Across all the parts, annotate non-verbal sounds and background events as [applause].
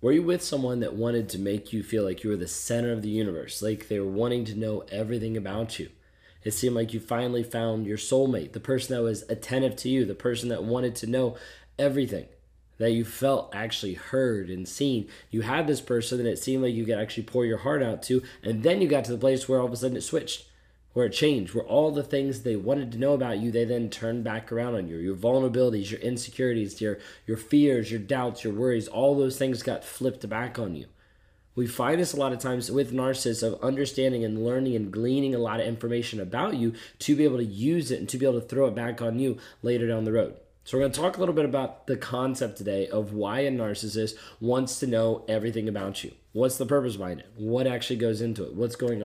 Were you with someone that wanted to make you feel like you were the center of the universe, like they were wanting to know everything about you? It seemed like you finally found your soulmate, the person that was attentive to you, the person that wanted to know everything, that you felt actually heard and seen. You had this person that it seemed like you could actually pour your heart out to, and then you got to the place where all of a sudden it switched where it changed, where all the things they wanted to know about you, they then turned back around on you. Your vulnerabilities, your insecurities, your your fears, your doubts, your worries, all those things got flipped back on you. We find this a lot of times with narcissists of understanding and learning and gleaning a lot of information about you to be able to use it and to be able to throw it back on you later down the road. So we're going to talk a little bit about the concept today of why a narcissist wants to know everything about you. What's the purpose behind it? What actually goes into it? What's going on?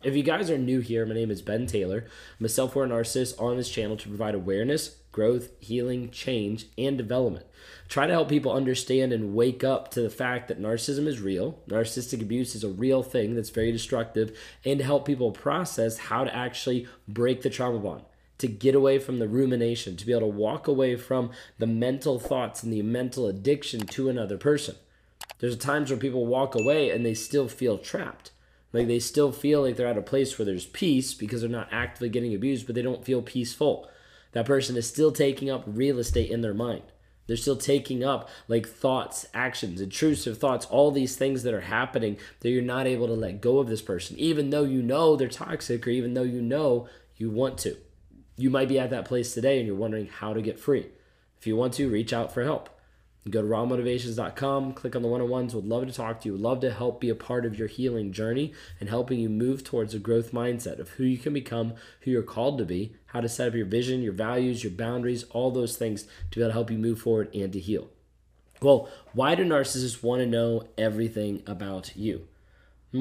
If you guys are new here, my name is Ben Taylor. I'm a self aware narcissist on this channel to provide awareness, growth, healing, change, and development. Try to help people understand and wake up to the fact that narcissism is real, narcissistic abuse is a real thing that's very destructive, and to help people process how to actually break the trauma bond to get away from the rumination, to be able to walk away from the mental thoughts and the mental addiction to another person. There's times where people walk away and they still feel trapped. Like they still feel like they're at a place where there's peace because they're not actively getting abused, but they don't feel peaceful. That person is still taking up real estate in their mind. They're still taking up like thoughts, actions, intrusive thoughts, all these things that are happening that you're not able to let go of this person, even though you know they're toxic or even though you know you want to. You might be at that place today and you're wondering how to get free. If you want to, reach out for help. Go to rawmotivations.com, click on the one on ones. Would love to talk to you. Would love to help be a part of your healing journey and helping you move towards a growth mindset of who you can become, who you're called to be, how to set up your vision, your values, your boundaries, all those things to be able to help you move forward and to heal. Well, why do narcissists want to know everything about you?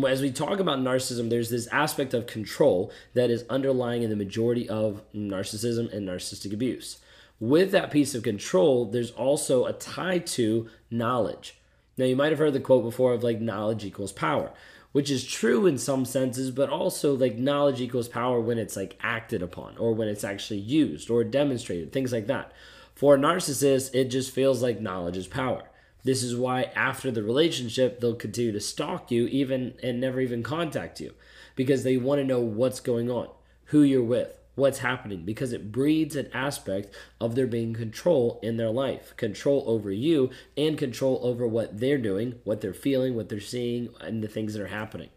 As we talk about narcissism, there's this aspect of control that is underlying in the majority of narcissism and narcissistic abuse with that piece of control, there's also a tie to knowledge. Now, you might have heard the quote before of like knowledge equals power, which is true in some senses, but also like knowledge equals power when it's like acted upon or when it's actually used or demonstrated, things like that. For a narcissist, it just feels like knowledge is power. This is why after the relationship, they'll continue to stalk you even and never even contact you because they want to know what's going on, who you're with, what's happening because it breeds an aspect of there being control in their life control over you and control over what they're doing what they're feeling what they're seeing and the things that are happening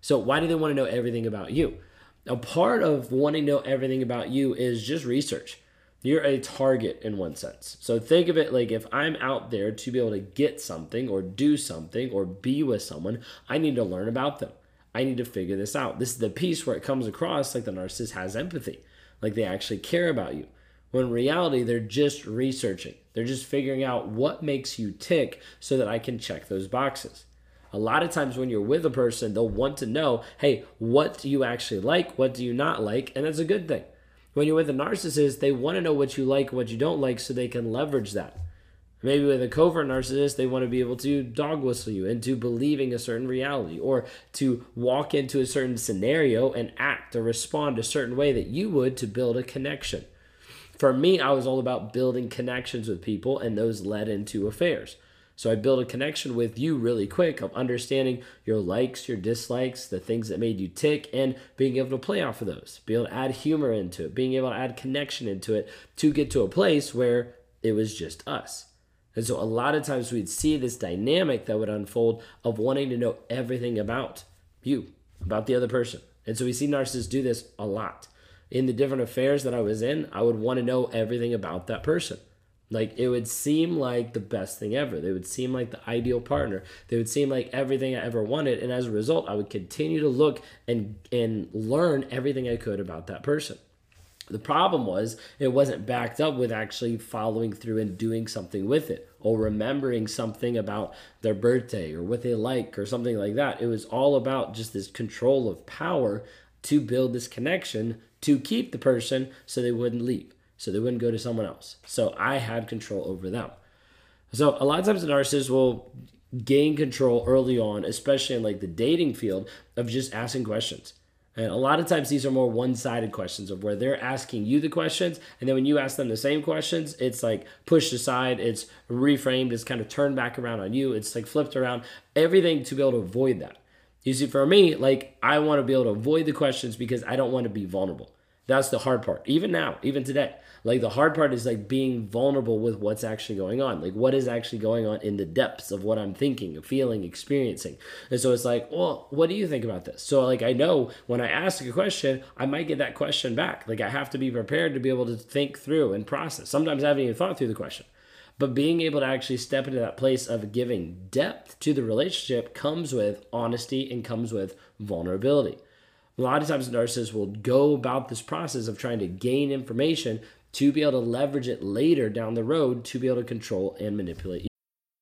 so why do they want to know everything about you a part of wanting to know everything about you is just research you're a target in one sense. So think of it like if I'm out there to be able to get something or do something or be with someone, I need to learn about them. I need to figure this out. This is the piece where it comes across like the narcissist has empathy, like they actually care about you. When in reality, they're just researching. They're just figuring out what makes you tick so that I can check those boxes. A lot of times when you're with a person, they'll want to know, hey, what do you actually like? What do you not like? And that's a good thing. When you're with a narcissist, they want to know what you like, what you don't like, so they can leverage that. Maybe with a covert narcissist, they want to be able to dog whistle you into believing a certain reality or to walk into a certain scenario and act or respond a certain way that you would to build a connection. For me, I was all about building connections with people, and those led into affairs. So I built a connection with you really quick of understanding your likes, your dislikes, the things that made you tick, and being able to play off of those, be able to add humor into it, being able to add connection into it to get to a place where it was just us. And so a lot of times we'd see this dynamic that would unfold of wanting to know everything about you, about the other person. And so we see narcissists do this a lot. In the different affairs that I was in, I would want to know everything about that person. Like it would seem like the best thing ever. They would seem like the ideal partner. They would seem like everything I ever wanted. And as a result, I would continue to look and and learn everything I could about that person. The problem was it wasn't backed up with actually following through and doing something with it or remembering something about their birthday or what they like or something like that. It was all about just this control of power to build this connection to keep the person so they wouldn't leave so they wouldn't go to someone else. So I had control over them. So a lot of times the narcissist will gain control early on, especially in like the dating field, of just asking questions. And a lot of times these are more one-sided questions of where they're asking you the questions, and then when you ask them the same questions, it's like pushed aside, it's reframed, it's kind of turned back around on you, it's like flipped around, everything to be able to avoid that. You see, for me, like I want to be able to avoid the questions because I don't want to be vulnerable. That's the hard part. Even now, even today. Like the hard part is like being vulnerable with what's actually going on. Like what is actually going on in the depths of what I'm thinking, feeling, experiencing. And so it's like, well, what do you think about this? So like I know when I ask a question, I might get that question back. Like I have to be prepared to be able to think through and process. Sometimes I haven't even thought through the question. But being able to actually step into that place of giving depth to the relationship comes with honesty and comes with vulnerability. A lot of times narcissists will go about this process of trying to gain information to be able to leverage it later down the road to be able to control and manipulate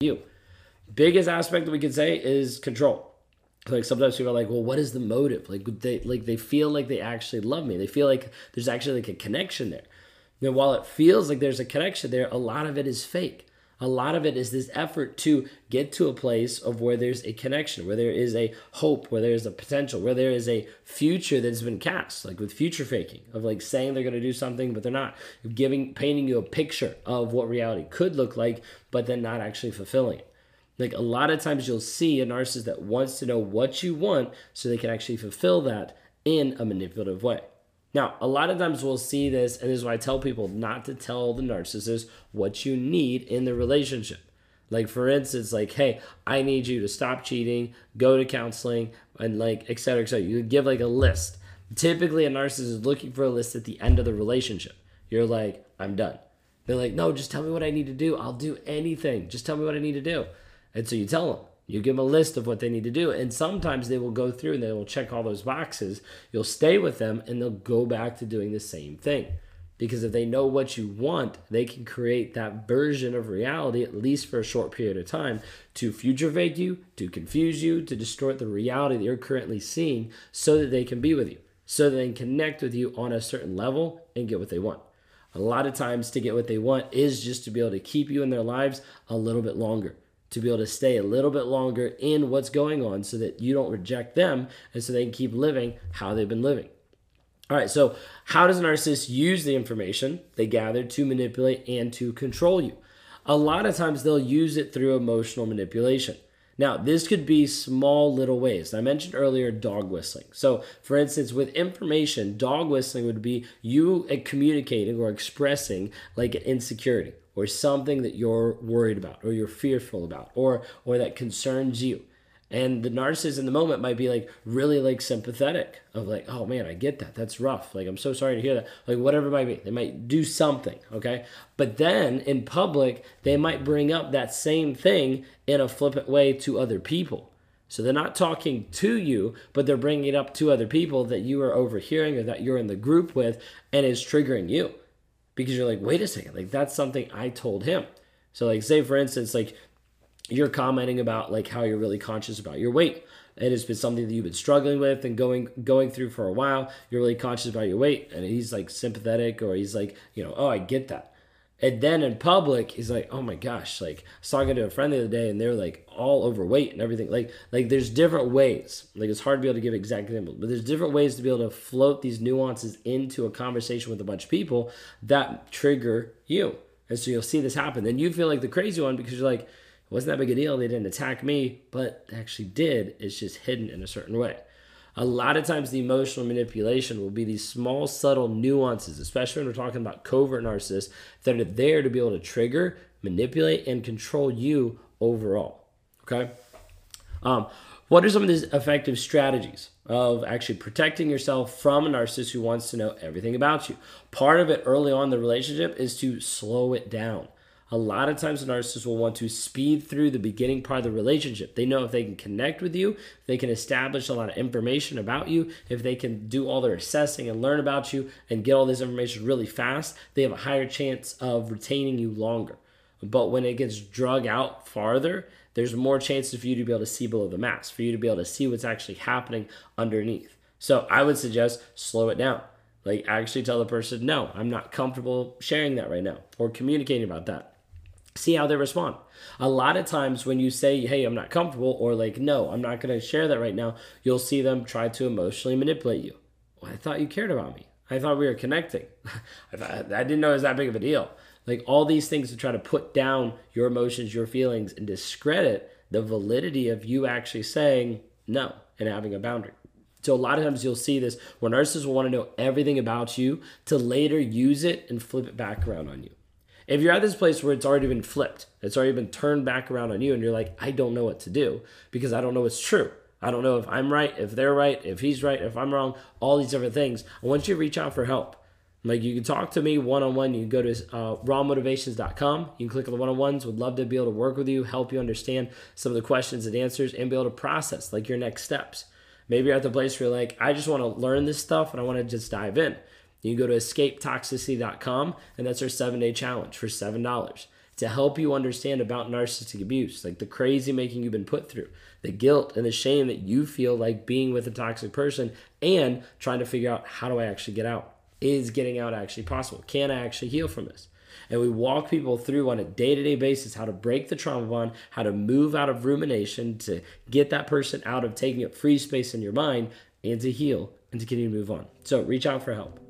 you. Biggest aspect that we could say is control. Like sometimes people are like, well, what is the motive? Like they like they feel like they actually love me. They feel like there's actually like a connection there. And while it feels like there's a connection there, a lot of it is fake. A lot of it is this effort to get to a place of where there's a connection, where there is a hope, where there's a potential, where there is a future that's been cast, like with future faking, of like saying they're going to do something, but they're not, giving, painting you a picture of what reality could look like, but then not actually fulfilling it. Like a lot of times you'll see a narcissist that wants to know what you want so they can actually fulfill that in a manipulative way. Now, a lot of times we'll see this, and this is why I tell people not to tell the narcissist what you need in the relationship. Like for instance, like, hey, I need you to stop cheating, go to counseling, and like, et cetera, et cetera. You give like a list. Typically, a narcissist is looking for a list at the end of the relationship. You're like, I'm done. They're like, no, just tell me what I need to do. I'll do anything. Just tell me what I need to do. And so you tell them. You give them a list of what they need to do. And sometimes they will go through and they will check all those boxes. You'll stay with them and they'll go back to doing the same thing. Because if they know what you want, they can create that version of reality, at least for a short period of time, to future fake you, to confuse you, to distort the reality that you're currently seeing so that they can be with you, so that they can connect with you on a certain level and get what they want. A lot of times, to get what they want is just to be able to keep you in their lives a little bit longer to be able to stay a little bit longer in what's going on so that you don't reject them and so they can keep living how they've been living. All right, so how does a narcissist use the information they gather to manipulate and to control you? A lot of times they'll use it through emotional manipulation. Now, this could be small little ways. I mentioned earlier dog whistling. So, for instance, with information, dog whistling would be you communicating or expressing like an insecurity or something that you're worried about or you're fearful about or or that concerns you. And the narcissist in the moment might be like really like sympathetic of like oh man i get that. That's rough. Like i'm so sorry to hear that. Like whatever it might be they might do something okay? But then in public they might bring up that same thing in a flippant way to other people. So they're not talking to you but they're bringing it up to other people that you are overhearing or that you're in the group with and is triggering you because you're like, wait a second, like that's something I told him. So like say for instance, like you're commenting about like how you're really conscious about your weight. It has been something that you've been struggling with and going going through for a while. You're really conscious about your weight, and he's like sympathetic, or he's like, you know, oh, I get that. And then in public, he's like, "Oh my gosh!" Like I was talking to a friend the other day, and they're like all overweight and everything. Like, like there's different ways. Like it's hard to be able to give exact examples, but there's different ways to be able to float these nuances into a conversation with a bunch of people that trigger you. And so you'll see this happen. Then you feel like the crazy one because you're like, it wasn't that big a deal. They didn't attack me, but they actually did. It's just hidden in a certain way. A lot of times, the emotional manipulation will be these small, subtle nuances, especially when we're talking about covert narcissists, that are there to be able to trigger, manipulate, and control you overall. Okay? Um, what are some of these effective strategies of actually protecting yourself from a narcissist who wants to know everything about you? Part of it early on the relationship is to slow it down. A lot of times, a narcissist will want to speed through the beginning part of the relationship. They know if they can connect with you, they can establish a lot of information about you, if they can do all their assessing and learn about you and get all this information really fast, they have a higher chance of retaining you longer. But when it gets drug out farther, there's more chances for you to be able to see below the mask, for you to be able to see what's actually happening underneath. So I would suggest slow it down. Like actually tell the person, no, I'm not comfortable sharing that right now or communicating about that see how they respond. A lot of times when you say, hey, I'm not comfortable, or like, no, I'm not going to share that right now, you'll see them try to emotionally manipulate you. Well, I thought you cared about me. I thought we were connecting. [laughs] I, thought, I didn't know it was that big of a deal. Like all these things to try to put down your emotions, your feelings, and discredit the validity of you actually saying no and having a boundary. So a lot of times you'll see this where narcissists will want to know everything about you to later use it and flip it back around on you. If you're at this place where it's already been flipped, it's already been turned back around on you, and you're like, I don't know what to do because I don't know what's true. I don't know if I'm right, if they're right, if he's right, if I'm wrong, all these different things. I want you to reach out for help. Like you can talk to me one on one. You can go to uh, rawmotivations.com. You can click on the one on ones. Would love to be able to work with you, help you understand some of the questions and answers, and be able to process like your next steps. Maybe you're at the place where you're like, I just want to learn this stuff and I want to just dive in. You go to escapetoxicity.com, and that's our seven day challenge for $7 to help you understand about narcissistic abuse, like the crazy making you've been put through, the guilt and the shame that you feel like being with a toxic person, and trying to figure out how do I actually get out? Is getting out actually possible? Can I actually heal from this? And we walk people through on a day to day basis how to break the trauma bond, how to move out of rumination, to get that person out of taking up free space in your mind, and to heal and to continue to move on. So reach out for help.